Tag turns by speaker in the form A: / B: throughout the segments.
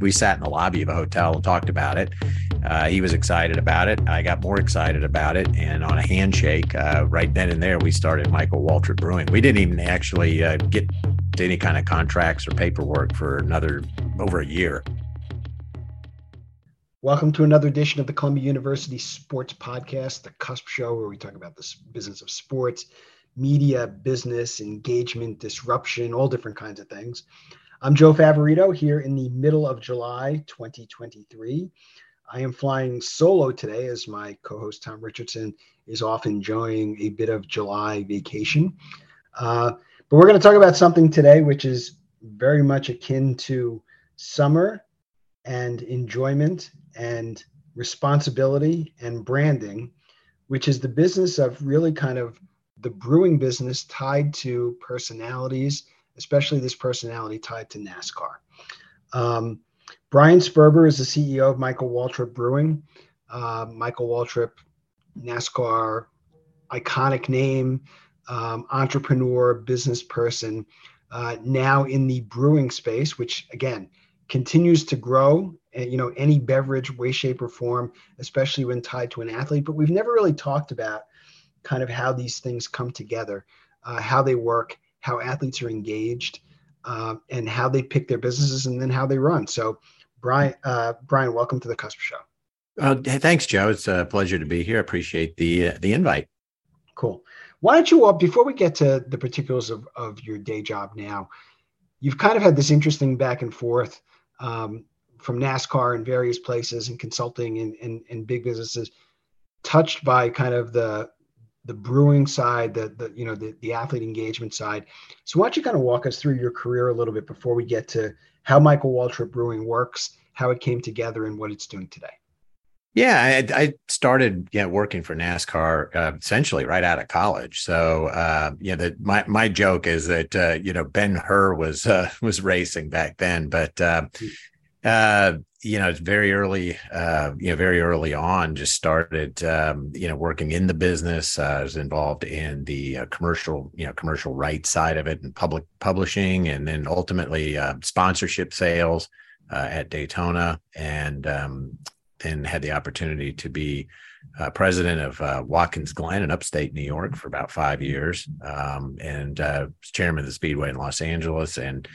A: we sat in the lobby of a hotel and talked about it. Uh, he was excited about it. I got more excited about it, and on a handshake, uh, right then and there, we started Michael Waltrip Brewing. We didn't even actually uh, get to any kind of contracts or paperwork for another over a year.
B: Welcome to another edition of the Columbia University Sports Podcast, the Cusp Show, where we talk about the business of sports, media, business, engagement, disruption, all different kinds of things. I'm Joe Favorito here in the middle of July 2023. I am flying solo today as my co host Tom Richardson is off enjoying a bit of July vacation. Uh, but we're going to talk about something today which is very much akin to summer and enjoyment and responsibility and branding, which is the business of really kind of the brewing business tied to personalities, especially this personality tied to NASCAR. Um, Bryan Sperber is the CEO of Michael Waltrip Brewing. Uh, Michael Waltrip, NASCAR iconic name, um, entrepreneur, business person, uh, now in the brewing space, which again continues to grow. You know, any beverage, way, shape, or form, especially when tied to an athlete. But we've never really talked about kind of how these things come together, uh, how they work, how athletes are engaged, uh, and how they pick their businesses, and then how they run. So, Bryan, uh, Bryan, welcome to the Cusp Show.
A: Uh, thanks, Joe. It's a pleasure to be here. I appreciate the uh, the invite.
B: Cool. Why don't you, uh, before we get to the particulars of, of your day job now, you've kind of had this interesting back and forth um, from NASCAR and various places and consulting and, and, and big businesses touched by kind of the the brewing side, the, the you know the, the athlete engagement side. So why don't you kind of walk us through your career a little bit before we get to how Michael Waltrip Brewing works, how it came together, and what it's doing today?
A: Yeah, I, I started yeah working for NASCAR uh, essentially right out of college. So uh, yeah, that my my joke is that uh, you know Ben Hur was uh, was racing back then, but uh, uh, you know it's very early uh, you know very early on just started um, you know working in the business. I was involved in the commercial you know commercial rights side of it and public publishing, and then ultimately sponsorship sales at Daytona and um, then had the opportunity to be uh, president of uh, Watkins Glen in upstate New York for about five years, um, and uh, chairman of the Speedway in Los Angeles, and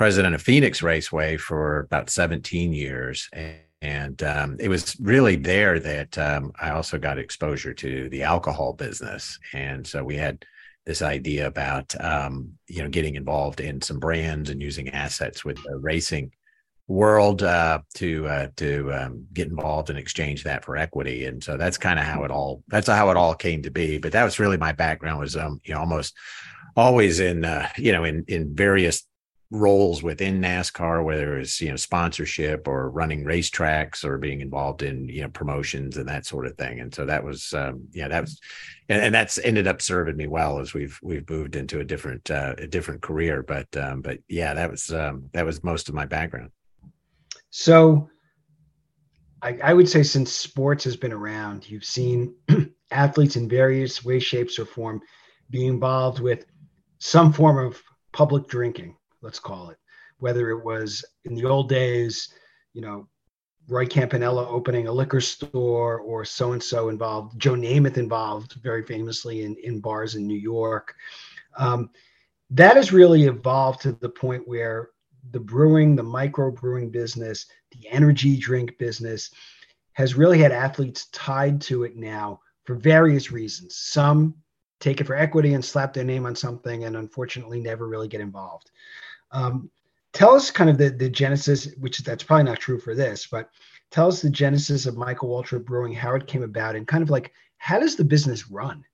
A: president of Phoenix Raceway for about 17 years. And, and um, it was really there that um, I also got exposure to the alcohol business, and so we had this idea about um, you know getting involved in some brands and using assets with the racing world uh, to uh, to um, get involved and exchange that for equity. And so that's kind of how it all that's how it all came to be. But that was really my background was um, you know almost always in uh, you know in in various roles within NASCAR, whether it's you know sponsorship or running racetracks or being involved in you know promotions and that sort of thing. And so that was um, yeah that was and, and that's ended up serving me well as we've we've moved into a different uh, a different career. But um, but yeah that was um, that was most of my background.
B: So I, I, would say since sports has been around, you've seen athletes in various ways, shapes, or form be involved with some form of public drinking, let's call it. Whether it was in the old days, you know, Roy Campanella opening a liquor store or so and so involved, Joe Namath involved very famously in, in bars in New York. Um, that has really evolved to the point where the brewing, the micro brewing business, the energy drink business has really had athletes tied to it now for various reasons. Some take it for equity and slap their name on something and unfortunately never really get involved. Um, tell us kind of the, the genesis, which that's probably not true for this, but tell us the genesis of Michael Waltrip Brewing, how it came about, and kind of like how does the business run?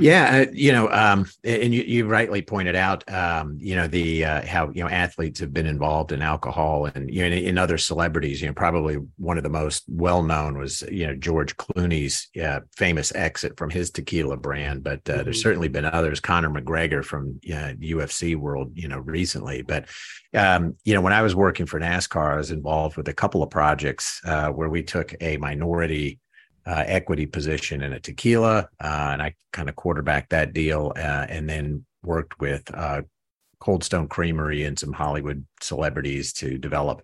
A: Yeah, uh, you know, um, and you, you rightly pointed out, um, you know, the uh, how you know athletes have been involved in alcohol and you know in, in other celebrities. You know, probably one of the most well known was you know George Clooney's uh, famous exit from his tequila brand, but uh, mm-hmm. there's certainly been others. Conor McGregor from UFC world, you know, recently. But um, you know, when I was working for NASCAR, I was involved with a couple of projects uh, where we took a minority uh, equity position in a tequila, uh, and I kind of quarterbacked that deal, uh, and then worked with uh, Cold Stone Creamery and some Hollywood celebrities to develop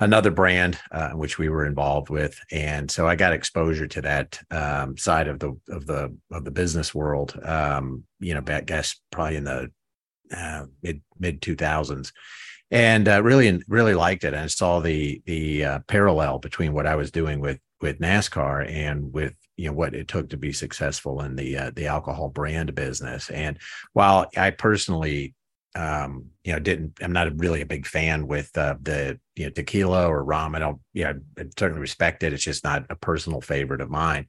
A: another brand uh, which we were involved with. And so i got exposure to that um, side of the of the of the business world um, you know back guess probably in the uh, mid mid 2000s and uh, really really liked it. And saw the the uh, parallel between what i was doing with with nascar and with you know what it took to be successful in the uh, the alcohol brand business and while i personally um, you know, didn't, I'm not really a big fan with uh, the, you know, tequila or rum. I don't, you know, I certainly respect it. It's just not a personal favorite of mine.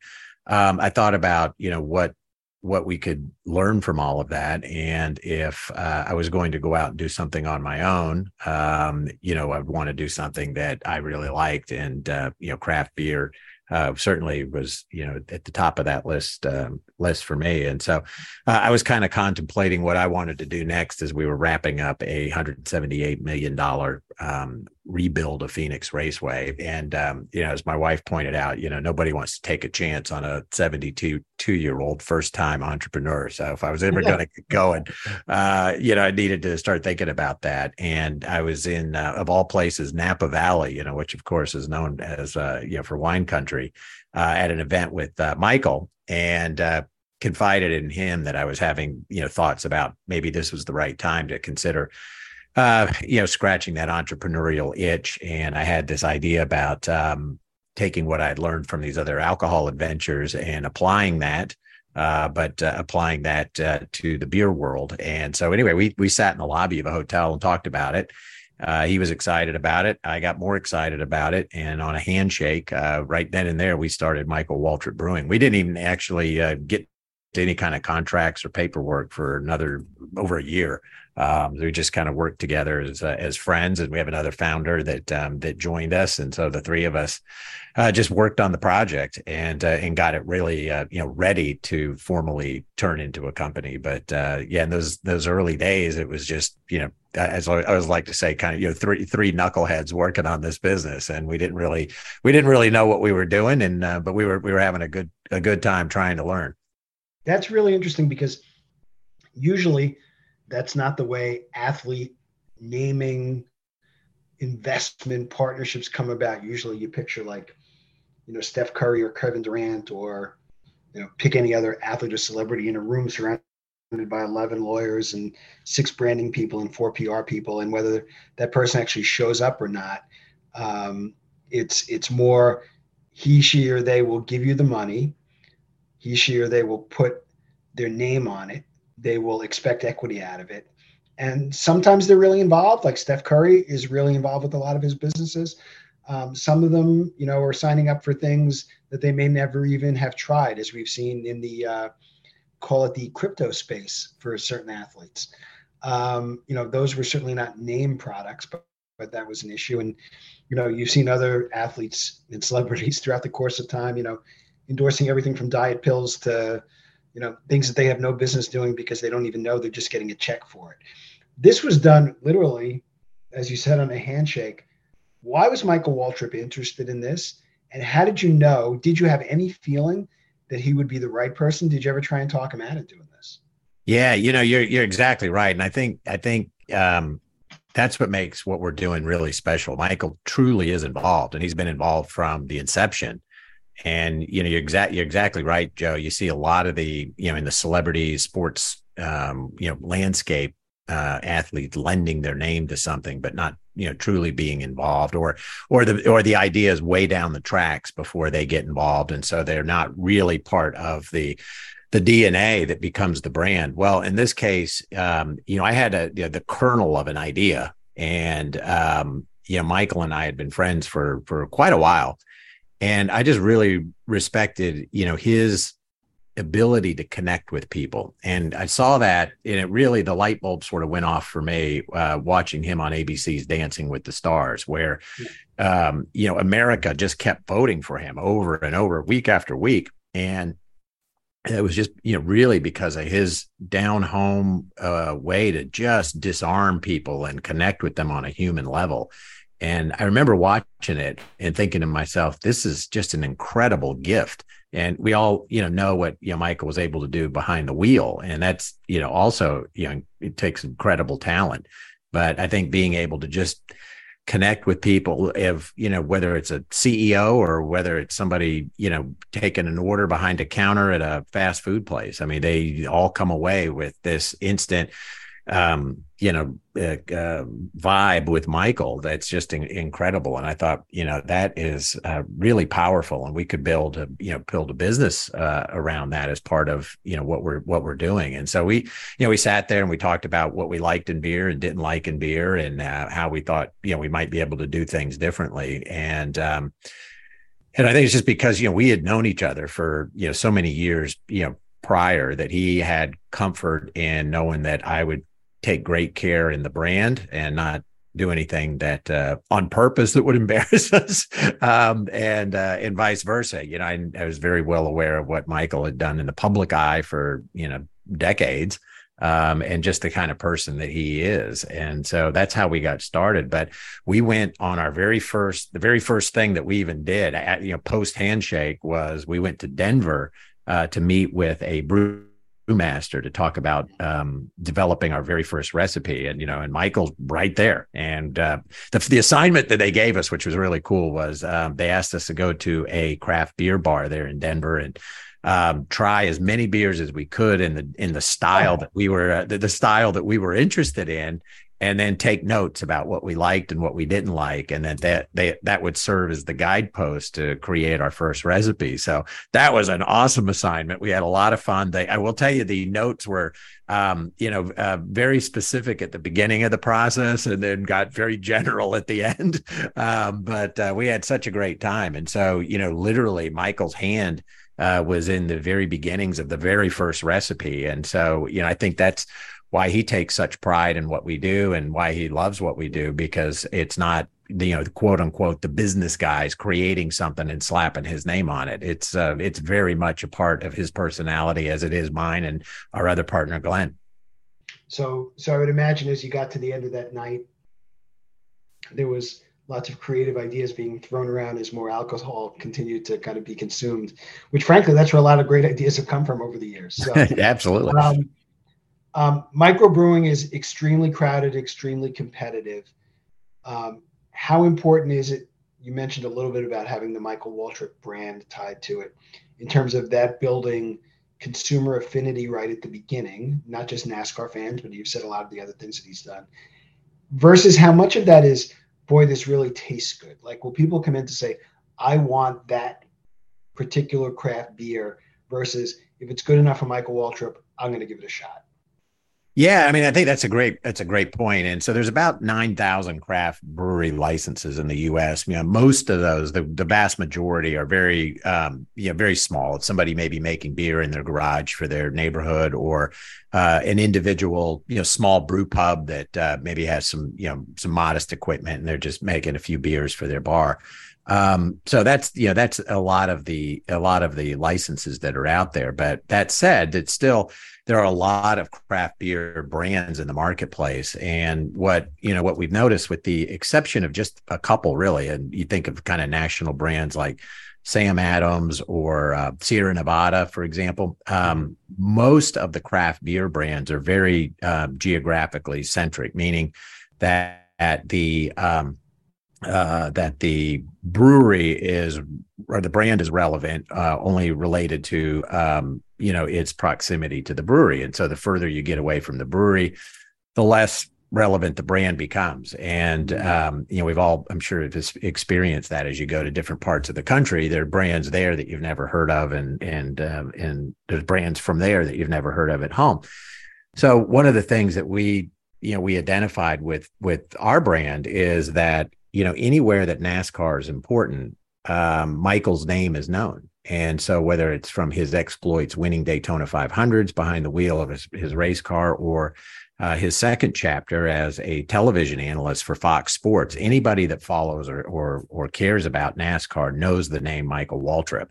A: Um, I thought about, you know, what, what we could learn from all of that. And if uh, I was going to go out and do something on my own, um, you know, I'd want to do something that I really liked and, uh, you know, craft beer uh, certainly was you know at the top of that list um, list for me. And so uh, I was kind of contemplating what I wanted to do next as we were wrapping up a 178 million dollar um, rebuild of Phoenix Raceway. And um, you know, as my wife pointed out, you know, nobody wants to take a chance on a 72 two year old first time entrepreneur. So if I was ever going to get going, uh, you know, I needed to start thinking about that. And I was in uh, of all places Napa Valley, you know, which of course is known as uh, you know for wine country, uh, at an event with uh, Michael and uh, confided in him that I was having you know thoughts about maybe this was the right time to consider uh, you know, scratching that entrepreneurial itch. And I had this idea about um, taking what I'd learned from these other alcohol adventures and applying that. Uh, but uh, applying that uh, to the beer world, and so anyway, we we sat in the lobby of a hotel and talked about it. Uh, he was excited about it. I got more excited about it, and on a handshake, uh, right then and there, we started Michael Waltrip Brewing. We didn't even actually uh, get any kind of contracts or paperwork for another over a year. Um, we just kind of worked together as uh, as friends, and we have another founder that um, that joined us, and so the three of us uh, just worked on the project and uh, and got it really uh, you know ready to formally turn into a company. But uh, yeah, in those those early days, it was just you know as I always like to say, kind of you know three three knuckleheads working on this business, and we didn't really we didn't really know what we were doing, and uh, but we were we were having a good a good time trying to learn.
B: That's really interesting because usually that's not the way athlete naming investment partnerships come about. Usually you picture like, you know, Steph Curry or Kevin Durant or, you know, pick any other athlete or celebrity in a room surrounded by 11 lawyers and six branding people and four PR people. And whether that person actually shows up or not, um, it's, it's more he, she, or they will give you the money he, she, or they will put their name on it. They will expect equity out of it. And sometimes they're really involved, like Steph Curry is really involved with a lot of his businesses. Um, some of them, you know, are signing up for things that they may never even have tried, as we've seen in the uh, call it the crypto space for certain athletes. Um, you know, those were certainly not name products, but but that was an issue. And you know, you've seen other athletes and celebrities throughout the course of time, you know, endorsing everything from diet pills to you know things that they have no business doing because they don't even know they're just getting a check for it. This was done literally as you said on a handshake. Why was michael waltrip interested in this? And how did you know did you have any feeling that he would be the right person? Did you ever try and talk him out of doing this?
A: Yeah you know you're you're exactly right. And i think i think um that's what makes what we're doing really special. Michael truly is involved and he's been involved from the inception and you know, you're exact you're exactly right, Joe. You see a lot of the, you know, in the celebrity sports um, you know, landscape, uh, athletes lending their name to something, but not, you know, truly being involved or or the or the idea is way down the tracks before they get involved. And so they're not really part of the the DNA that becomes the brand. Well, in this case, um, you know, I had a you know, the kernel of an idea, and um, you know, Michael and I had been friends for for quite a while, and i just really respected you know his ability to connect with people. And i saw that and it really the light bulb sort of went off for me uh, watching him on abc's dancing with the stars where um, you know america just kept voting for him over and over week after week. And it was just you know really because of his down home uh, way to just disarm people and connect with them on a human level And I remember watching it and thinking to myself, this is just an incredible gift. And we all, you know, know what you know Michael was able to do behind the wheel, and that's you know also you know it takes incredible talent. But I think being able to just connect with people if you know whether it's a ceo or whether it's somebody you know taking an order behind a counter at a fast food place i mean they all come away with this instant um, you know, uh, uh, vibe with Michael that's just in- incredible. And I thought, you know, that is uh, really powerful, and we could build a, you know, build a business uh, around that as part of, you know, what we're what we're doing. And so we, you know, we sat there and we talked about what we liked in beer and didn't like in beer, and uh, how we thought, you know, we might be able to do things differently. And um, and I think it's just because you know we had known each other for you know so many years, you know, prior that he had comfort in knowing that I would take great care in the brand and not do anything that uh, on purpose that would embarrass us um, and uh, and vice versa. You know I, I, was very well aware of what michael had done in the public eye for you know decades um, and just the kind of person that he is. And so that's how we got started. But we went on our very first the very first thing that we even did at, you know post handshake was we went to denver uh, to meet with a brew master to talk about um, developing our very first recipe. And you know and michael's right there. And uh, the, the assignment that they gave us which was really cool was um, they asked us to go to a craft beer bar there in denver and um, try as many beers as we could in the in the style that we were uh, the, the style that we were interested in and then take notes about what we liked and what we didn't like and then that they that would serve as the guidepost to create our first recipe. So that was an awesome assignment. We had a lot of fun. They i will tell you the notes were um, you know uh, very specific at the beginning of the process and then got very general at the end. Um, but uh, we had such a great time. And so you know literally michael's hand uh, was in the very beginnings of the very first recipe. And so you know i think that's why he takes such pride in what we do and why he loves what we do because it's not you know quote unquote the business guys creating something and slapping his name on it. It's uh, it's very much a part of his personality as it is mine and our other partner glenn.
B: So so i would imagine as you got to the end of that night there was lots of creative ideas being thrown around as more alcohol continued to kind of be consumed which frankly that's where a lot of great ideas have come from over the years. So
A: absolutely. um,
B: um, microbrewing is extremely crowded, extremely competitive. Um, how important is it? You mentioned a little bit about having the Michael Waltrip brand tied to it in terms of that building consumer affinity right at the beginning, not just NASCAR fans, but you've said a lot of the other things that he's done, versus how much of that is, boy, this really tastes good. Like, will people come in to say, I want that particular craft beer versus if it's good enough for Michael Waltrip, I'm going to give it a shot.
A: Yeah, I mean, I think that's a great that's a great point. And so there's about nine thousand craft brewery licenses in the U.S. You know, most of those, the, the vast majority, are very um, you know very small. It's somebody maybe making beer in their garage for their neighborhood, or uh, an individual you know small brew pub that uh, maybe has some you know some modest equipment and they're just making a few beers for their bar. Um, so that's you know that's a lot of the a lot of the licenses that are out there. But that said, it's still there are a lot of craft beer brands in the marketplace and what you know what we've noticed with the exception of just a couple really and you think of kind of national brands like sam adams or uh, sierra nevada for example um, most of the craft beer brands are very uh, geographically centric meaning that at the um, uh, that the brewery is or the brand is relevant uh, only related to um, you know its proximity to the brewery. And so the further you get away from the brewery the less relevant the brand becomes. And mm-hmm. um, you know we've all i'm sure have experienced that as you go to different parts of the country. There are brands there that you've never heard of and and um, and there's brands from there that you've never heard of at home. So one of the things that we you know we identified with with our brand is that you know anywhere that nascar is important um, michael's name is known and so, whether it's from his exploits winning Daytona 500s behind the wheel of his, his race car or uh, his second chapter as a television analyst for Fox Sports, anybody that follows or, or, or cares about NASCAR knows the name Michael Waltrip.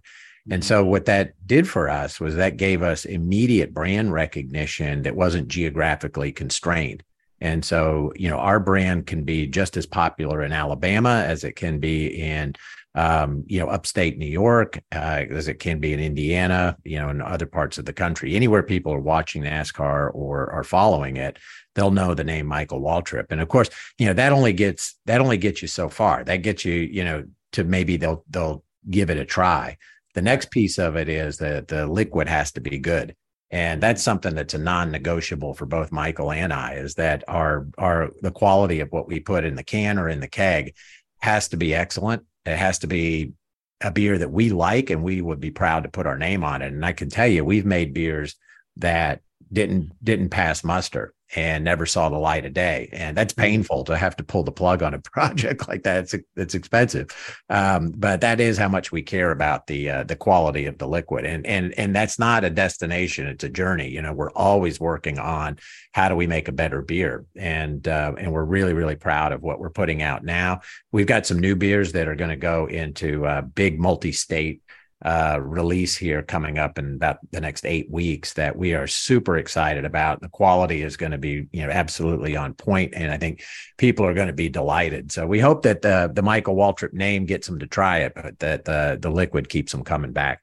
A: And so, what that did for us was that gave us immediate brand recognition that wasn't geographically constrained. And so, you know, our brand can be just as popular in Alabama as it can be in um, you know, upstate New York, uh, as it can be in Indiana, you know, in other parts of the country. Anywhere people are watching NASCAR or are following it, they'll know the name Michael Waltrip. And of course, you know, that only gets that only gets you so far. That gets you, you know, to maybe they'll they'll give it a try. The next piece of it is that the liquid has to be good. And that's something that's a non-negotiable for both Michael and I is that our our the quality of what we put in the can or in the keg has to be excellent it has to be a beer that we like and we would be proud to put our name on it. And I can tell you, we've made beers that didn't didn't pass muster and never saw the light of day. And that's mm-hmm. painful to have to pull the plug on a project like that. It's it's expensive, um, but that is how much we care about the uh, the quality of the liquid. And and and that's not a destination; it's a journey. You know, we're always working on how do we make a better beer, and uh, and we're really really proud of what we're putting out now. We've got some new beers that are going to go into uh, big multi-state uh, release here coming up in about the next eight weeks that we are super excited about. The quality is going to be, you know, absolutely on point, and I think people are going to be delighted. So we hope that the the Michael Waltrip name gets them to try it, but that the the liquid keeps them coming back.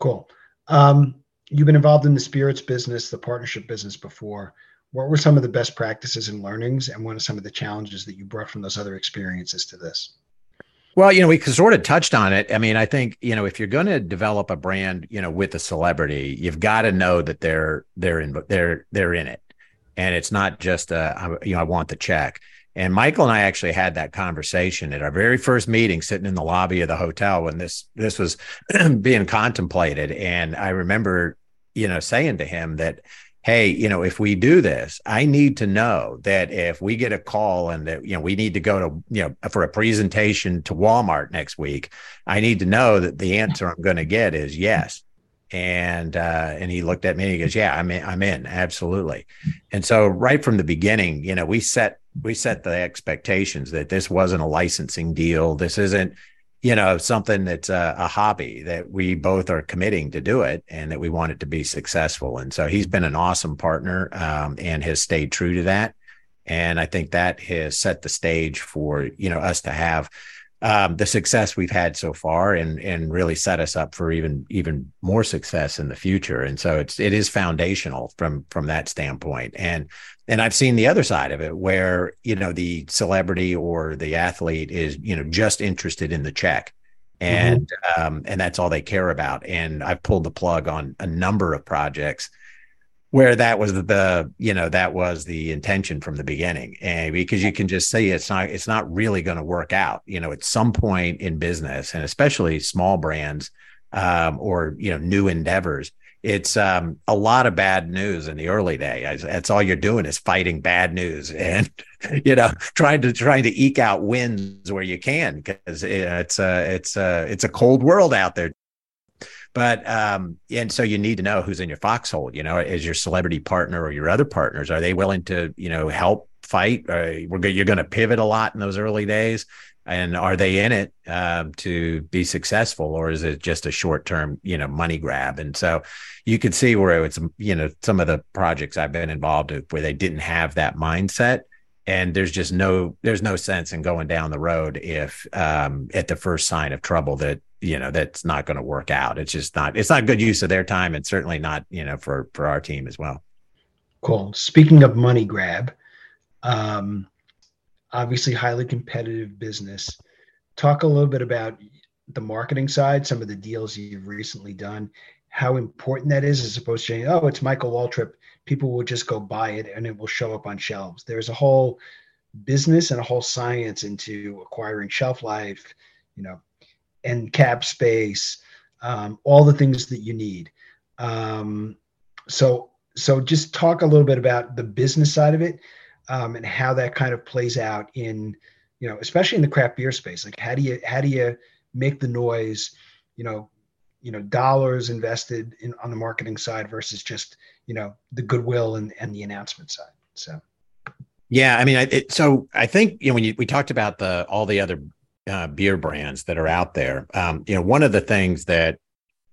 B: Cool. Um, you've been involved in the spirits business, the partnership business before. What were some of the best practices and learnings, and what are some of the challenges that you brought from those other experiences to this?
A: Well, you know, we sort of touched on it. I mean, I think you know if you're going to develop a brand, you know, with a celebrity, you've got to know that they're they're in they're they're in it, and it's not just uh, you know I want the check. And Michael and I actually had that conversation at our very first meeting, sitting in the lobby of the hotel when this this was being contemplated. And I remember, you know, saying to him that hey, you know, if we do this, I need to know that if we get a call and that, you know, we need to go to, you know, for a presentation to Walmart next week, I need to know that the answer I'm going to get is yes. And uh, and he looked at me and he goes, Yeah, I'm in, I'm in, absolutely. And so right from the beginning, you know, we set we set the expectations that this wasn't a licensing deal. This isn't, you know something that's a, a, hobby that we both are committing to do it and that we want it to be successful. And so he's been an awesome partner um, and has stayed true to that. And i think that has set the stage for you know us to have um, the success we've had so far and and really set us up for even even more success in the future. And so it's it is foundational from from that standpoint. And and I've seen the other side of it where you know the celebrity or the athlete is you know just interested in the check and mm-hmm. um, and that's all they care about. And I've pulled the plug on a number of projects where that was the you know that was the intention from the beginning. And because you can just see it's not it's not really going to work out you know at some point in business and especially small brands um, or you know new endeavors it's um, a lot of bad news in the early days. That's all you're doing is fighting bad news and you know trying to trying to eke out wins where you can because it's a it's a it's a cold world out there but um, and so you need to know who's in your foxhole. You know, is your celebrity partner or your other partners are they willing to you know help fight? We're you're going to pivot a lot in those early days, and are they in it um, to be successful, or is it just a short term you know money grab? And so you could see where it's you know some of the projects I've been involved with where they didn't have that mindset and there's just no there's no sense in going down the road if um, at the first sign of trouble that you know that's not going to work out. It's just not it's not good use of their time and certainly not you know for for our team as well.
B: Cool. Speaking of money grab um obviously highly competitive business. Talk a little bit about the marketing side some of the deals you've recently done how important that is as opposed to oh it's michael waltrip. People will just go buy it and it will show up on shelves. There's a whole business and a whole science into acquiring shelf life you know and cap space, um, all the things that you need. Um, so, so just talk a little bit about the business side of it um, and how that kind of plays out in, you know, especially in the craft beer space. Like, how do you how do you make the noise? You know, you know, dollars invested in on the marketing side versus just you know the goodwill and and the announcement side. So.
A: Yeah, I mean, it, so I think you know when you, we talked about the all the other uh, beer brands that are out there. Um, you know, one of the things that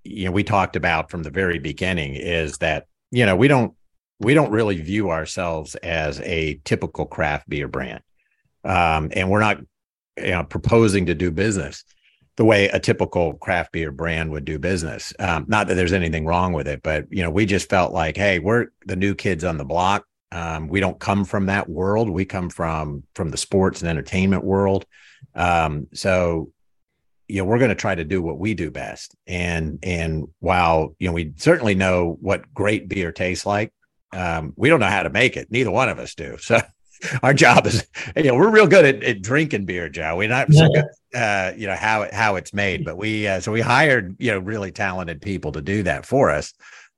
A: you know we talked about from the very beginning is that you know we don't we don't really view ourselves as a typical craft beer brand. Um, and we're not you know, proposing to do business the way a typical craft beer brand would do business. Um, not that there's anything wrong with it, but you know, we just felt like, hey, we're the new kids on the block. Um, we don't come from that world. We come from from the sports and entertainment world. Um, so you know we're going to try to do what we do best. And and while you know we certainly know what great beer tastes like um, we don't know how to make it. Neither one of us do. So our job is you know we're real good at, at drinking beer joe. We're not so good, uh, you know how it how it's made. But we uh, so we hired you know really talented people to do that for us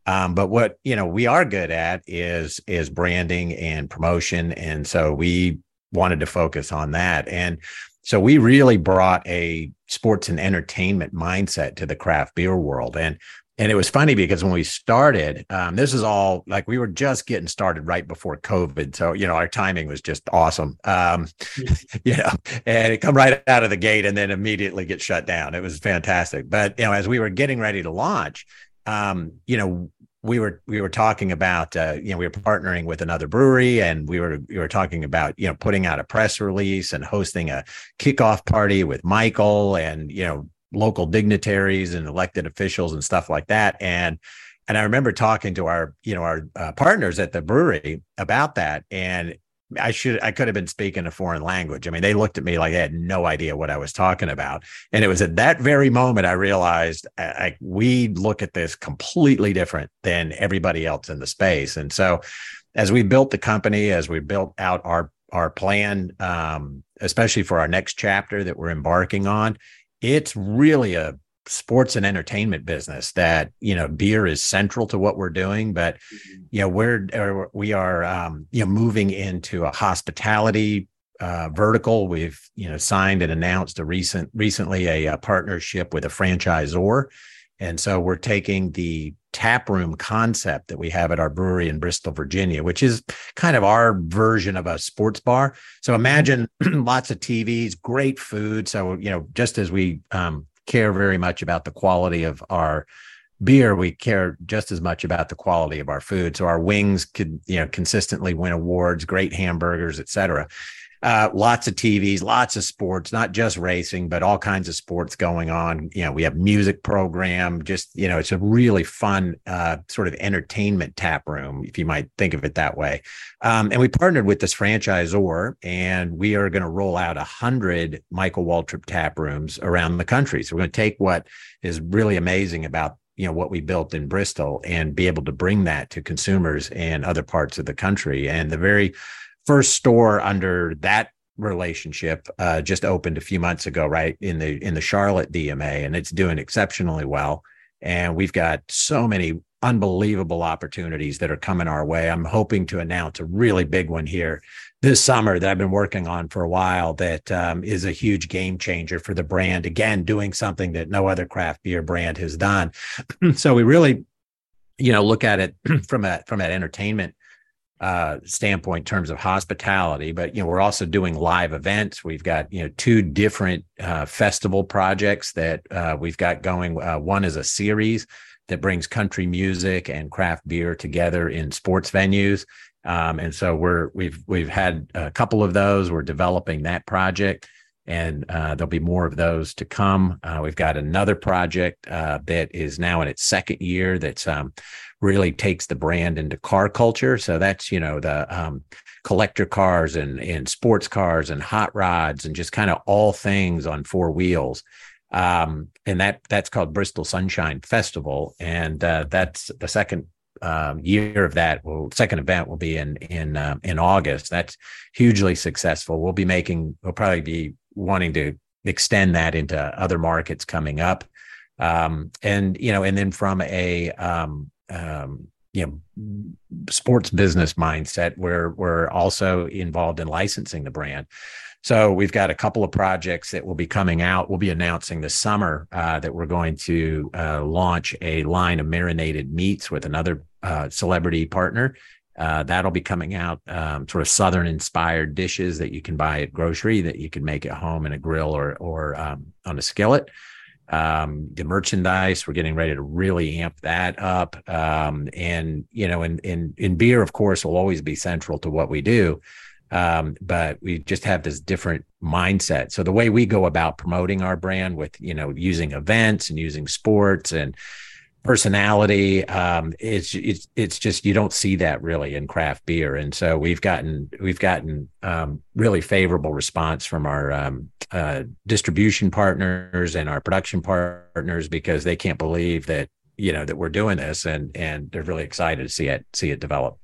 A: um, but what you know we are good at is is branding and promotion and so we wanted to focus on that and so we really brought a sports and entertainment mindset to the craft beer world. And and it was funny because when we started, um, this is all like we were just getting started right before COVID. So, you know, our timing was just awesome. Um, you know, and it come right out of the gate and then immediately get shut down. It was fantastic. But, you know, as we were getting ready to launch, um, you know, we were we were talking about uh, you know we were partnering with another brewery and we were we were talking about you know putting out a press release and hosting a kickoff party with Michael and you know local dignitaries and elected officials and stuff like that. And and I remember talking to our you know our uh, partners at the brewery about that. And I should I could have been speaking a foreign language. I mean, they looked at me like they had no idea what I was talking about. And it was at that very moment I realized I, we look at this completely different than everybody else in the space. And so as we built the company, as we built out our our plan, um, especially for our next chapter that we're embarking on, it's really a sports and entertainment business that you know beer is central to what we're doing but mm-hmm. you know we're we are um, you know moving into a hospitality uh, vertical we've you know signed and announced a recent recently a, a, partnership with a franchisor and so we're taking the tap room concept that we have at our brewery in Bristol, Virginia, which is kind of our version of a sports bar. So imagine lots of TVs, great food. So, you know, just as we um, care very much about the quality of our beer. We care just as much about the quality of our food. So our wings could you know consistently win awards great hamburgers etc uh, lots of TVs, lots of sports, not just racing, but all kinds of sports going on. You know, we have music program. Just you know, it's a really fun uh, sort of entertainment tap room, if you might think of it that way. Um, and we partnered with this franchisor, and we are going to roll out a hundred Michael Waltrip tap rooms around the country. So we're going to take what is really amazing about you know what we built in Bristol and be able to bring that to consumers in other parts of the country. And the very first store under that relationship uh, just opened a few months ago, right in the in the Charlotte DMA, and it's doing exceptionally well. And we've got so many unbelievable opportunities that are coming our way. I'm hoping to announce a really big one here this summer that I've been working on for a while. That um, is a huge game changer for the brand. Again, doing something that no other craft beer brand has done. so we really, you know, look at it from a from an entertainment uh, standpoint in terms of hospitality, but you know we're also doing live events. We've got you know two different uh, festival projects that uh, we've got going. Uh, one is a series that brings country music and craft beer together in sports venues, um, and so we're we've we've had a couple of those. We're developing that project. And uh, there'll be more of those to come. Uh, we've got another project that is now in its second year. That's um, really takes the brand into car culture. So that's, you know, the um, collector cars and, and sports cars and hot rods and just kind of all things on four wheels. Um, and that that's called Bristol Sunshine Festival. And uh, that's the second um, year of that will second event will be in in uh, in August. That's hugely successful. We'll be making we'll probably be wanting to extend that into other markets coming up. Um, and you know, and then from a um, um, you know sports business mindset where we're also involved in licensing the brand. So we've got a couple of projects that will be coming out. We'll be announcing this summer uh, that we're going to uh, launch a line of marinated meats with another uh, celebrity partner. Uh, that'll be coming out um, sort of southern inspired dishes that you can buy at grocery that you can make at home in a grill or or um, on a skillet um, the merchandise. We're getting ready to really amp that up. Um, and you know, in in in beer, of course, will always be central to what we do. Um, but we just have this different mindset. So the way we go about promoting our brand with you know using events and using sports and personality um, it's it's it's just you don't see that really in craft beer. And so we've gotten we've gotten um, really favorable response from our um, uh, distribution partners and our production partners because they can't believe that you know that we're doing this and and they're really excited to see it see it develop.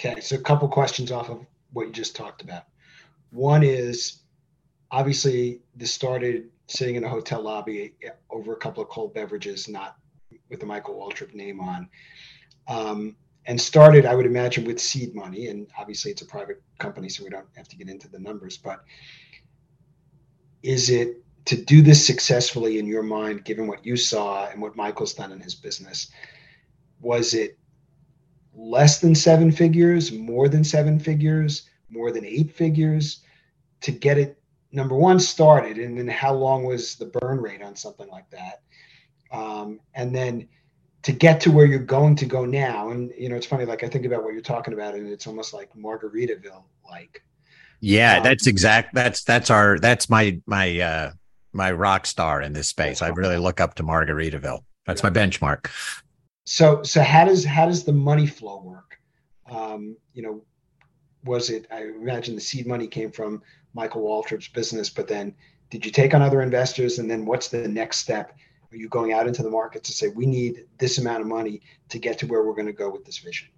B: Okay so a couple questions off of what you just talked about. One is obviously this started sitting in a hotel lobby over a couple of cold beverages not with the Michael Waltrip name on. Um, and started, I would imagine, with seed money. And obviously, it's a private company, so we don't have to get into the numbers. But is it to do this successfully in your mind, given what you saw and what Michael's done in his business? Was it less than seven figures, more than seven figures, more than eight figures to get it, number one, started? And then how long was the burn rate on something like that? Um, and then to get to where you're going to go now and you know it's funny like i think about what you're talking about and it's almost like margaritaville like
A: yeah um, that's exact that's that's our that's my my uh my rock star in this space. I really look up to margaritaville. That's my benchmark.
B: So so how does how does the money flow work? Um you know was it i imagine the seed money came from michael waltrip's business but then did you take on other investors and then what's the next step are you going out into the market to say we need this amount of money to get to where we're going to go with this vision?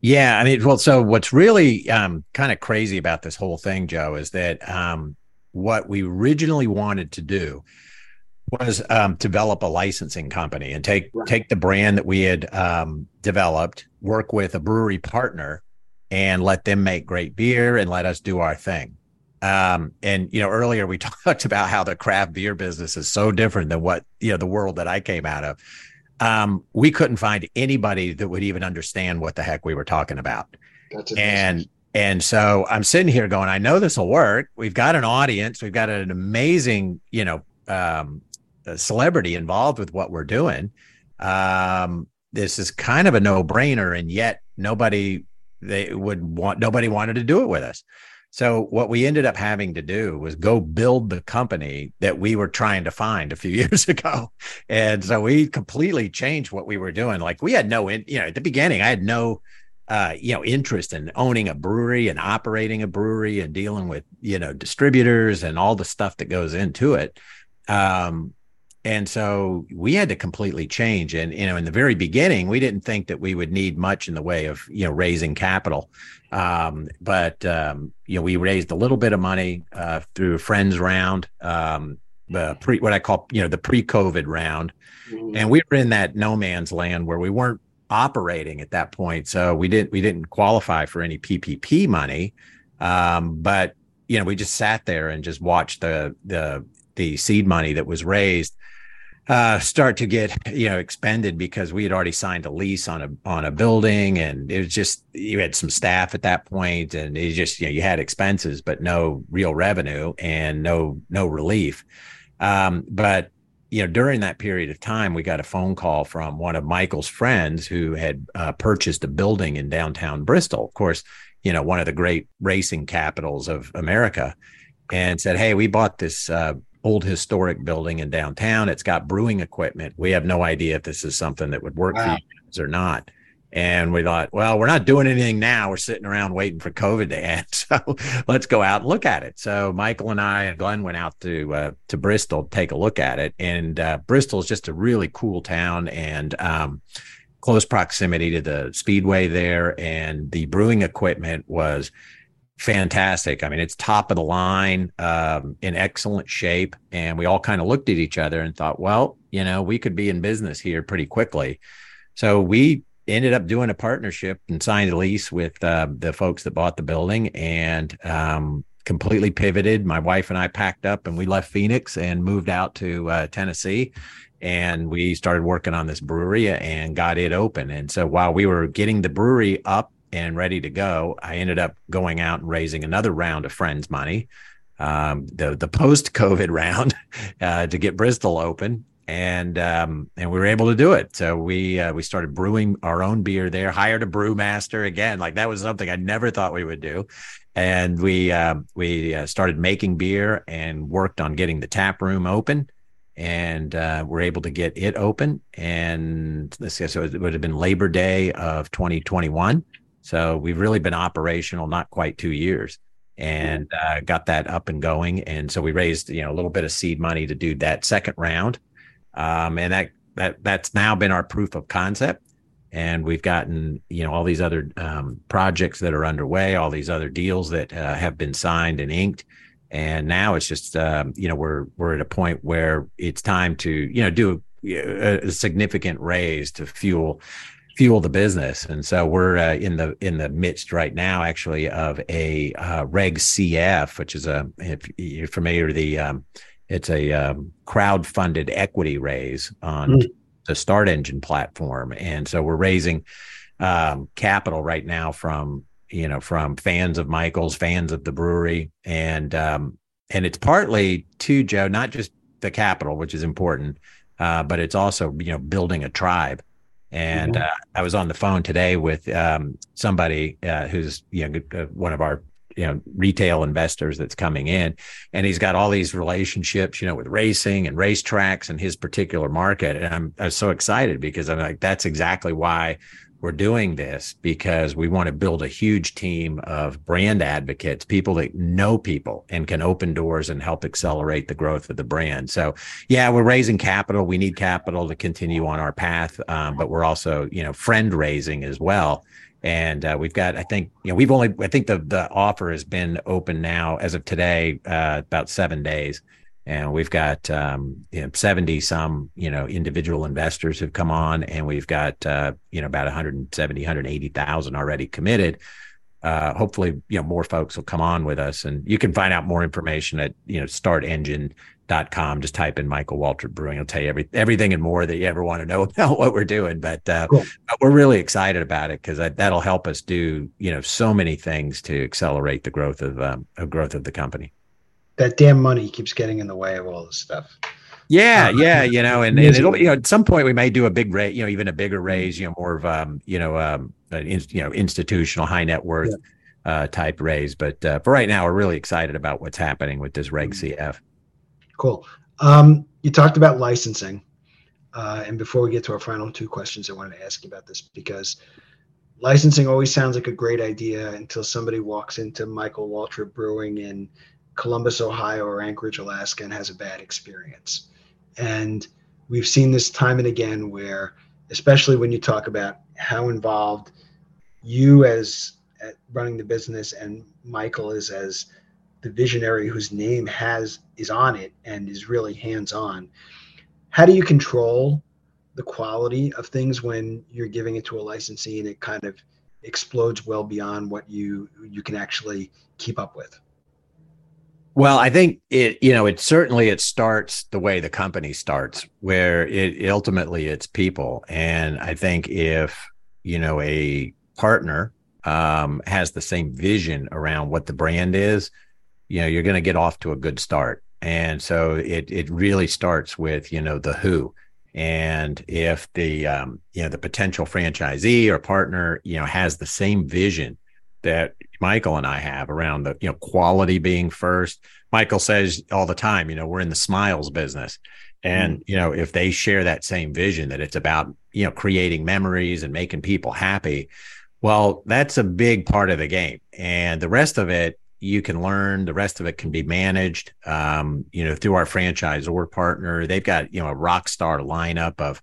A: Yeah, I mean, well, so what's really um, kind of crazy about this whole thing, Joe, is that um, what we originally wanted to do was um, develop a licensing company and take right. take the brand that we had um, developed, work with a brewery partner, and let them make great beer and let us do our thing. Um, and you know, earlier we talked about how the craft beer business is so different than what you know the world that I came out of. Um, we couldn't find anybody that would even understand what the heck we were talking about. and and so I'm sitting here going, I know this will work. We've got an audience. We've got an amazing, you know, um, celebrity involved with what we're doing. Um, this is kind of a no brainer, and yet nobody they would want. Nobody wanted to do it with us. So what we ended up having to do was go build the company that we were trying to find a few years ago. And so we completely changed what we were doing. Like we had no, in, you know, at the beginning, I had no, uh, you know, interest in owning a brewery and operating a brewery and dealing with, you know, distributors and all the stuff that goes into it. Um, and so we had to completely change. And you know in the very beginning we didn't think that we would need much in the way of you know raising capital. Um, but um, you know we raised a little bit of money uh, through a friends round um, the pre what i call you know the pre-covid round. Mm-hmm. and we were in that no man's land where we weren't operating at that point. So we didn't we didn't qualify for any ppp money. Um, but you know we just sat there and just watched the the the seed money that was raised uh, start to get you know expended because we had already signed a lease on a on a building and it was just you had some staff at that point and it just you know you had expenses but no real revenue and no no relief. Um, but you know during that period of time we got a phone call from one of michael's friends who had uh, purchased a building in downtown bristol of course you know one of the great racing capitals of america and said hey we bought this uh, old historic building in downtown. It's got brewing equipment. We have no idea if this is something that would work wow. for you guys or not. And we thought, well, we're not doing anything now. We're sitting around waiting for COVID to end. So let's go out and look at it. So Michael and I and Glenn went out to uh, to Bristol to take a look at it. And uh, Bristol is just a really cool town and um, close proximity to the speedway there. And the brewing equipment was fantastic. I mean, it's top of the line, um, in excellent shape. And we all kind of looked at each other and thought, well, you know, we could be in business here pretty quickly. So we ended up doing a partnership and signed a lease with uh, the folks that bought the building and um, completely pivoted. My wife and I packed up and we left Phoenix and moved out to uh, Tennessee. And we started working on this brewery and got it open. And so while we were getting the brewery up and ready to go, I ended up going out and raising another round of friends' money. um, the the post COVID round uh, to get Bristol open, and um, and we were able to do it. So we uh, we started brewing our own beer there. Hired a brewmaster again. Like that was something I never thought we would do, and we uh, we started making beer and worked on getting the tap room open. And uh, we're able to get it open, and let's see, so it would have been Labor Day of 2021. So we've really been operational not quite two years and uh, got that up and going. And so we raised, you know, a little bit of seed money to do that second round. Um, and that, that, that's now been our proof of concept. And we've gotten, you know, all these other um, projects that are underway, all these other deals that uh, have been signed and inked. And now it's just, um, you know, we're, we're at a point where it's time to, you know, do a, a significant raise to fuel fuel the business. And so we're uh, in the in the midst right now, actually, of a uh, Reg CF, which is a if you're familiar, the um, it's a um, crowd funded equity raise on mm. the StartEngine platform, and so we're raising um, capital right now from you know from fans of Michael's, fans of the brewery, and um, and it's partly to Joe, not just the capital, which is important, uh, but it's also you know building a tribe and mm-hmm. uh, I was on the phone today with um, somebody uh, who's you know uh, one of our you know retail investors that's coming in, and he's got all these relationships, you know, with racing and racetracks and his particular market. And I'm, I'm so excited because I'm like, that's exactly why we're doing this because we want to build a huge team of brand advocates, people that know people and can open doors and help accelerate the growth of the brand. So, yeah, we're raising capital. We need capital to continue on our path, um, but we're also, you know, friend raising as well. And uh, we've got, I think, you know, we've only, I think the the offer has been open now as of today, uh, about seven days and we've got um, you know, 70 some you know individual investors have come on and we've got uh, you know about 170 180,000 already committed. Uh, hopefully you know more folks will come on with us and you can find out more information at you know startengine.com just type in Michael Waltrip Brewing. It'll tell you every, everything and more that you ever want to know about what we're doing. But, uh, cool. we're really excited about it because that'll help us do you know so many things to accelerate the growth of, um, of growth of the company
B: that damn money keeps getting in the way of all this stuff.
A: Yeah, uh, yeah, you know, and, and it'll you know at some point we may do a big raise, you know, even a bigger raise, you know, more of um, you know, um, in, you know, institutional high net worth yeah. uh, type raise. But uh, for right now, we're really excited about what's happening with this Reg mm-hmm. CF.
B: Cool. Um, you talked about licensing, uh, and before we get to our final two questions, I wanted to ask you about this because licensing always sounds like a great idea until somebody walks into Michael Waltrip Brewing and Columbus, Ohio, or Anchorage, Alaska, and has a bad experience. And we've seen this time and again where, especially when you talk about how involved you as running the business and Michael is as the visionary whose name has is on it and is really hands on. How do you control the quality of things when you're giving it to a licensee and it kind of explodes well beyond what you you can actually keep up with?
A: Well, I think it, you know, it certainly it starts the way the company starts, where it ultimately it's people. And I think if, you know, a partner um, has the same vision around what the brand is, you know, you're going to get off to a good start. And so it it really starts with, you know, the who. And if the um, you know the potential franchisee or partner, you know, has the same vision that Michael and I have around the, you know, quality being first. Michael says all the time, you know, we're in the smiles business. And, mm. you know, if they share that same vision that it's about, you know, creating memories and making people happy, well, that's a big part of the game. And the rest of it, you can learn. The rest of it can be managed, um, you know, through our franchise or partner. They've got, you know, a rock star lineup of,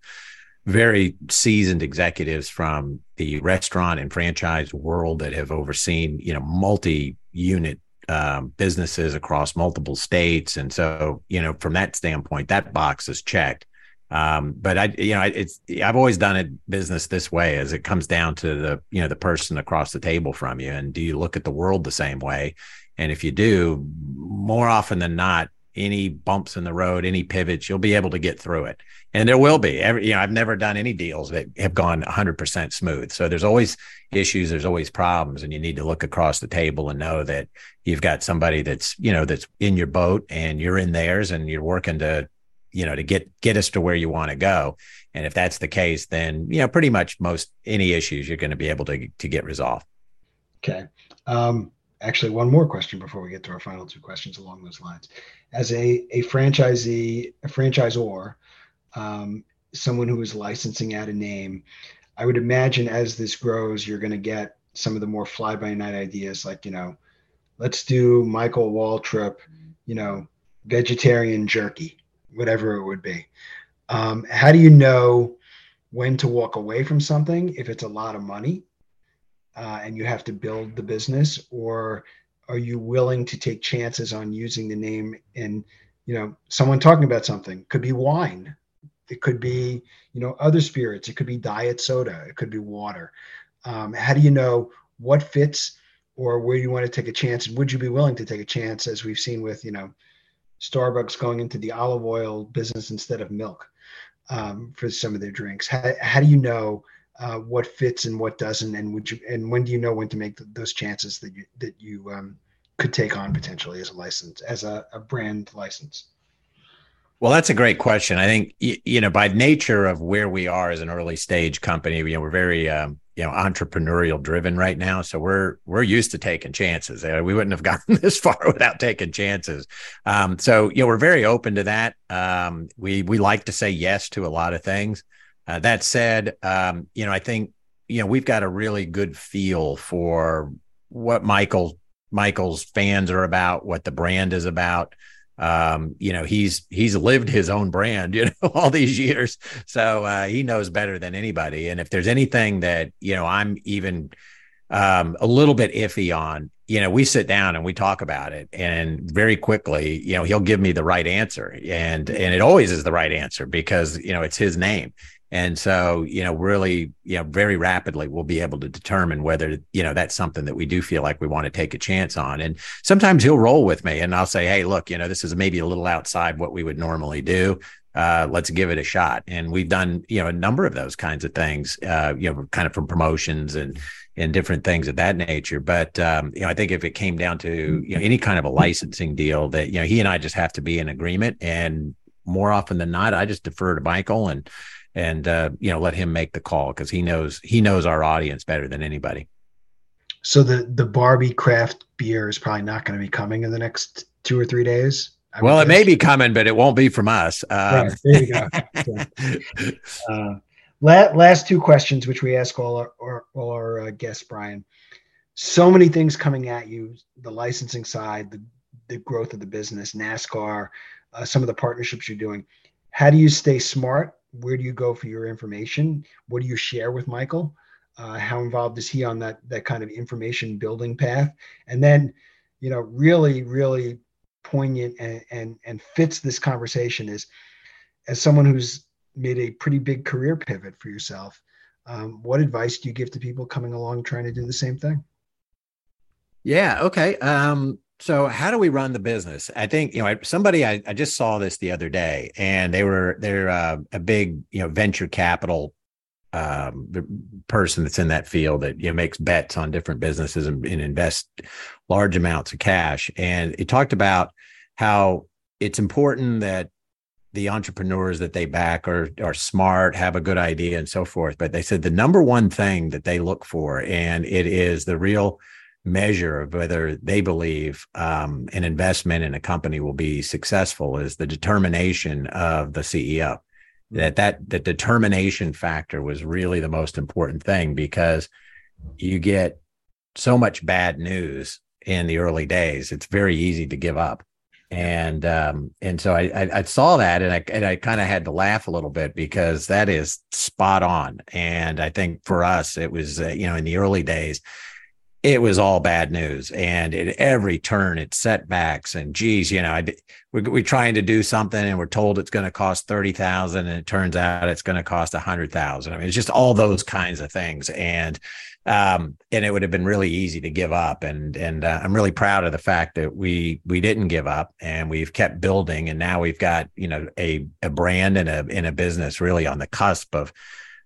A: very seasoned executives from the restaurant and franchise world that have overseen you know multi unit um, businesses across multiple states. And so you know from that standpoint that box is checked. Um, but I, you know, it's I've always done it business this way, as it comes down to the you know the person across the table from you, and do you look at the world the same way? And if you do, more often than not, any bumps in the road, any pivots, you'll be able to get through it. And there will be. Every, you know, I've never done any deals that have gone 100% smooth. So there's always issues, there's always problems, and you need to look across the table and know that you've got somebody that's you know that's in your boat and you're in theirs, and you're working to you know to get get us to where you want to go. And if that's the case, then you know pretty much most any issues you're going to be able to to get resolved.
B: Okay. Um, actually, one more question before we get to our final two questions along those lines. As a a franchisee, a franchisor um, someone who is licensing out a name. I would imagine as this grows, you're going to get some of the more fly by night ideas, like you know, let's do Michael Waltrip, you know, vegetarian jerky, whatever it would be. Um, how do you know when to walk away from something if it's a lot of money uh, and you have to build the business, or are you willing to take chances on using the name and you know someone talking about something could be wine it could be, you know, other spirits. It could be diet soda. It could be water. Um, how do you know what fits or where you want to take a chance? And would you be willing to take a chance, as we've seen with, you know, Starbucks going into the olive oil business instead of milk um, for some of their drinks? How, how do you know uh, what fits and what doesn't? And would you and when do you know when to make the, those chances that you that you um, could take on potentially as a license as a, a brand license?
A: Well, that's a great question. I think you know by nature of where we are as an early stage company, you know, we're very um, you know entrepreneurial driven right now. So we're we're used to taking chances. Uh, we wouldn't have gotten this far without taking chances. Um, so you know, we're very open to that. Um, we we like to say yes to a lot of things. Uh, that said, um, you know, I think you know we've got a really good feel for what Michael Michael's fans are about, what the brand is about. Um you know he's he's lived his own brand you know all these years. So uh he knows better than anybody. And if there's anything that you know i'm even um a little bit iffy on you know we sit down and we talk about it. And very quickly you know he'll give me the right answer. And and it always is the right answer because you know it's his name and so, you know, really, you know, very rapidly we'll be able to determine whether, you know, that's something that we do feel like we want to take a chance on. And sometimes he'll roll with me and I'll say, Hey, look, you know, this is maybe a little outside what we would normally do. Uh, let's give it a shot. And we've done, you know, a number of those kinds of things, uh, you know, kind of from promotions and, and different things of that nature. But, um, you know, I think if it came down to, you know, any kind of a licensing deal that, you know, he and I just have to be in agreement and more often than not, I just defer to Michael and, and uh, you know let him make the call because he knows he knows our audience better than anybody.
B: So the the Barbie craft beer is probably not going to be coming in the next two or three days.
A: I well, it may be coming, but it won't be from us.
B: Um, right, there you go. uh, last two questions, which we ask all our, all our uh, guests, Bryan. So many things coming at you: the licensing side, the the growth of the business, NASCAR, uh, some of the partnerships you're doing. How do you stay smart where do you go for your information? What do you share with Michael? Uh, how involved is he on that that kind of information building path? And then, you know, really, really poignant and and, and fits this conversation is as someone who's made a pretty big career pivot for yourself. Um, what advice do you give to people coming along trying to do the same thing?
A: Yeah. Okay. Um, so how do we run the business? I think, you know, somebody, I, I just saw this the other day and they were, they're uh, a big, you know, venture capital um, person that's in that field that, you know, makes bets on different businesses and, and invest large amounts of cash. And he talked about how it's important that the entrepreneurs that they back are are smart, have a good idea, and so forth. But they said the number one thing that they look for, and it is the real measure of whether they believe um, an investment in a company will be successful is the determination of the CEO. That that the determination factor was really the most important thing because you get so much bad news in the early days. It's very easy to give up. And um, and so I, I, I saw that and I and I kind of had to laugh a little bit because that is spot on. And I think for us it was uh, you know in the early days it was all bad news. And at every turn, it's setbacks. And geez, you know, I, we're, we're trying to do something and we're told it's going to cost 30,000 and it turns out it's going to cost 100,000. I mean, it's just all those kinds of things. And um, and it would have been really easy to give up. And and uh, I'm really proud of the fact that we we didn't give up, and we've kept building, and now we've got you know a a brand and a in a business really on the cusp of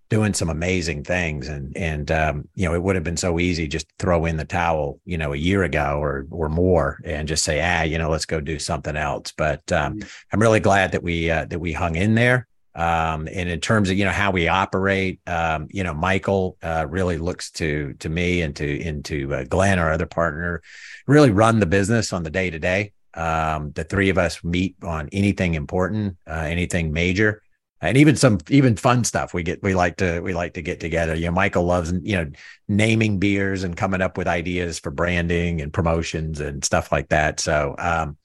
A: doing some amazing things. And and um, you know it would have been so easy just throw in the towel you know a year ago or or more and just say ah you know let's go do something else. But um, mm-hmm. i'm really glad that we uh, that we hung in there. Um, and in terms of you know how we operate um, you know michael uh, really looks to to me and to into uh, glenn our other partner really run the business on the day to day. The three of us meet on anything important uh, anything major and even some even fun stuff. We get we like to we like to get together. You know michael loves you know naming beers and coming up with ideas for branding and promotions and stuff like that. So um,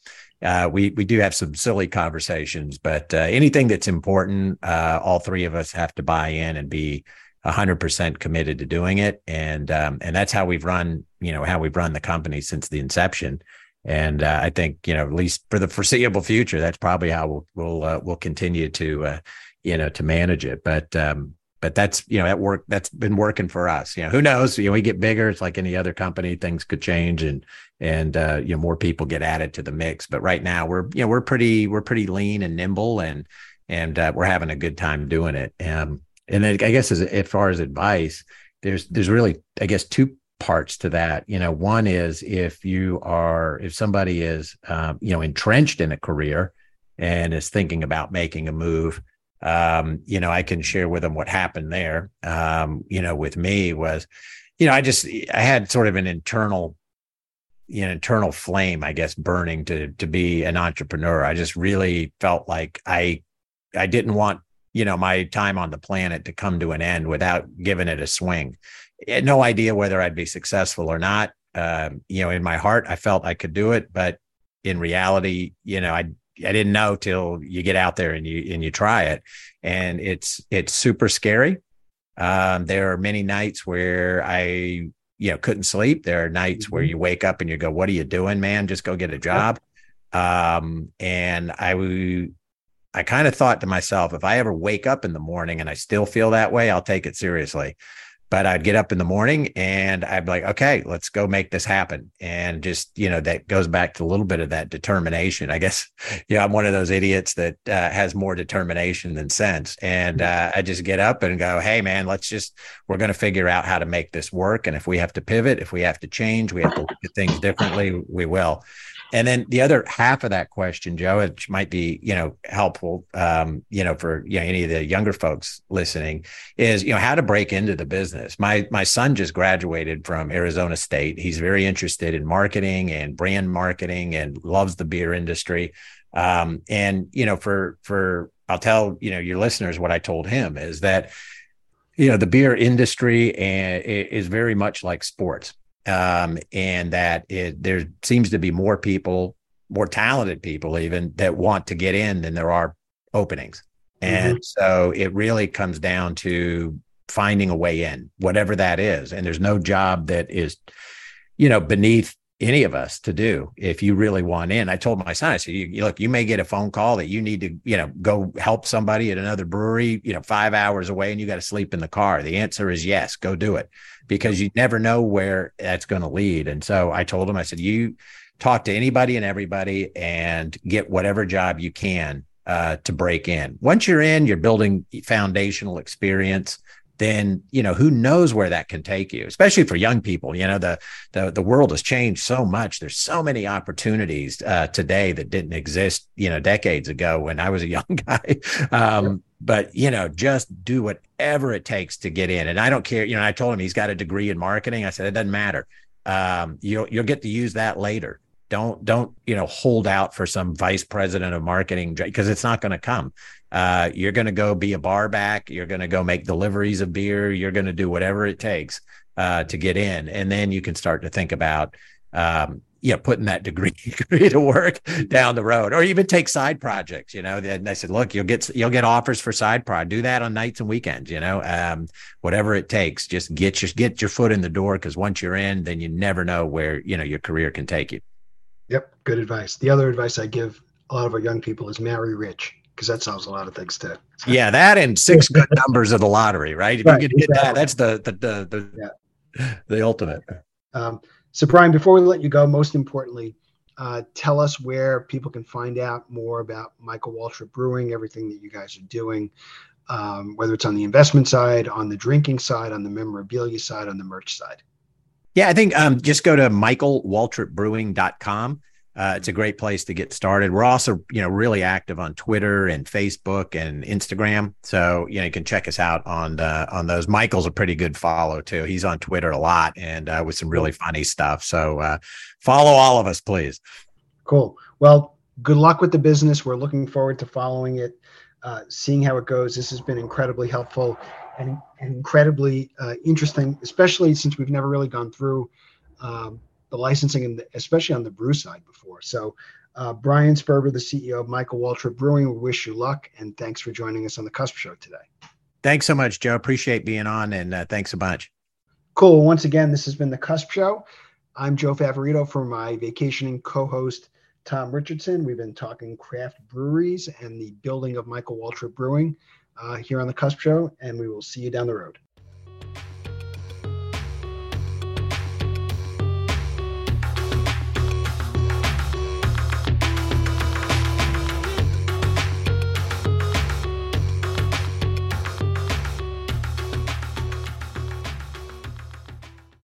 A: uh, we we do have some silly conversations but uh, anything that's important uh, all three of us have to buy in and be 100% committed to doing it. And um, and that's how we've run you know how we've run the company since the inception and uh, I think you know at least for the foreseeable future, that's probably how we'll we'll uh, we'll continue to uh, you know to manage it. But um, but that's you know that work that's been working for us. You know who knows? You know we get bigger. It's like any other company. Things could change and and uh, you know more people get added to the mix. But right now we're you know we're pretty we're pretty lean and nimble and and uh, we're having a good time doing it. Um, and then I guess as, as far as advice, there's there's really I guess two parts to that. You know, one is if you are, if somebody is, um, you know, entrenched in a career and is thinking about making a move, um, you know, I can share with them what happened there. Um, you know, with me was, you know, I just, I had sort of an internal, you know, internal flame, I guess, burning to to be an entrepreneur. I just really felt like I, I didn't want, you know, my time on the planet to come to an end without giving it a swing had no idea whether I'd be successful or not. Um, you know, in my heart, I felt I could do it, but in reality, you know, I I didn't know till you get out there and you and you try it, and it's it's super scary. Um, there are many nights where I you know couldn't sleep. There are nights mm-hmm. where you wake up and you go, "What are you doing, man? Just go get a job." Um, and I I kind of thought to myself, if I ever wake up in the morning and I still feel that way, I'll take it seriously but I'd get up in the morning and I'd be like, okay, let's go make this happen. And just, you know, that goes back to a little bit of that determination. I guess, you know, I'm one of those idiots that uh, has more determination than sense. And mm-hmm. uh, I just get up and go, hey, man, let's just, we're going to figure out how to make this work. And if we have to pivot, if we have to change, we have to look at things differently, we will. And then the other half of that question, Joe, which might be, you know, helpful, um, you know, for you know, any of the younger folks listening, is you know how to break into the business. My my son just graduated from Arizona State. He's very interested in marketing and brand marketing and loves the beer industry. Um, and you know, for for I'll tell you know your listeners what I told him is that you know the beer industry is very much like sports um, and that it, there seems to be more people, more talented people, even that want to get in than there are openings. And mm-hmm. so it really comes down to finding a way in, whatever that is. And there's no job that is, you know, beneath any of us to do if you really want in. I told my son, I said, you, look, you may get a phone call that you need to, you know, go help somebody at another brewery, you know, five hours away and you got to sleep in the car. The answer is yes, go do it because you never know where that's going to lead. And so I told him, I said, you talk to anybody and everybody and get whatever job you can uh, to break in. Once you're in, you're building foundational experience then you know who knows where that can take you especially for young people you know the the, the world has changed so much. There's so many opportunities uh, today that didn't exist you know decades ago when i was a young guy. Um, but you know just do whatever it takes to get in. And i don't care you know i told him he's got a degree in marketing. I said it doesn't matter. Um, you'll you'll get to use that later. Don't don't you know hold out for some vice president of marketing because it's not going to come uh, you're going to go be a bar back you're going to go make deliveries of beer you're going to do whatever it takes uh, to get in and then you can start to think about um, know, putting that degree, degree to work down the road, or even take side projects. You know, and I said, look, you'll get you'll get offers for side prod. Do that on nights and weekends. You know, um, whatever it takes, just get your get your foot in the door because once you're in, then you never know where you know your career can take you.
B: Yep, good advice. The other advice I give a lot of our young people is marry rich because that solves a lot of things too.
A: yeah, that and six good numbers of the lottery, right? If right, you can hit exactly. that, that's the the the, the yeah. the ultimate.
B: Um, so, Bryan, before we let you go, most importantly, uh, tell us where people can find out more about Michael Waltrip Brewing, everything that you guys are doing, um, whether it's on the investment side, on the drinking side, on the memorabilia side, on the merch side.
A: Yeah, I think um, just go to michaelwaltripbrewing.com. Uh, it's a great place to get started. We're also, you know, really active on Twitter and Facebook and Instagram. So, you know, you can check us out on uh, on those. Michael's a pretty good follow too. He's on Twitter a lot and uh, with some really funny stuff. So, uh, follow all of us, please.
B: Cool. Well, good luck with the business. We're looking forward to following it, uh, seeing how it goes. This has been incredibly helpful and, and incredibly uh, interesting, especially since we've never really gone through. Um, the licensing and especially on the brew side before. So, uh, Bryan Sperber, the CEO of Michael Waltrip Brewing, we wish you luck and thanks for joining us on the Cusp Show today.
A: Thanks so much, Joe. Appreciate being on and uh, thanks a bunch.
B: Cool. Once again, this has been the Cusp Show. I'm Joe Favorito for my vacationing co-host Tom Richardson. We've been talking craft breweries and the building of Michael Waltrip Brewing uh, here on the Cusp Show, and we will see you down the road.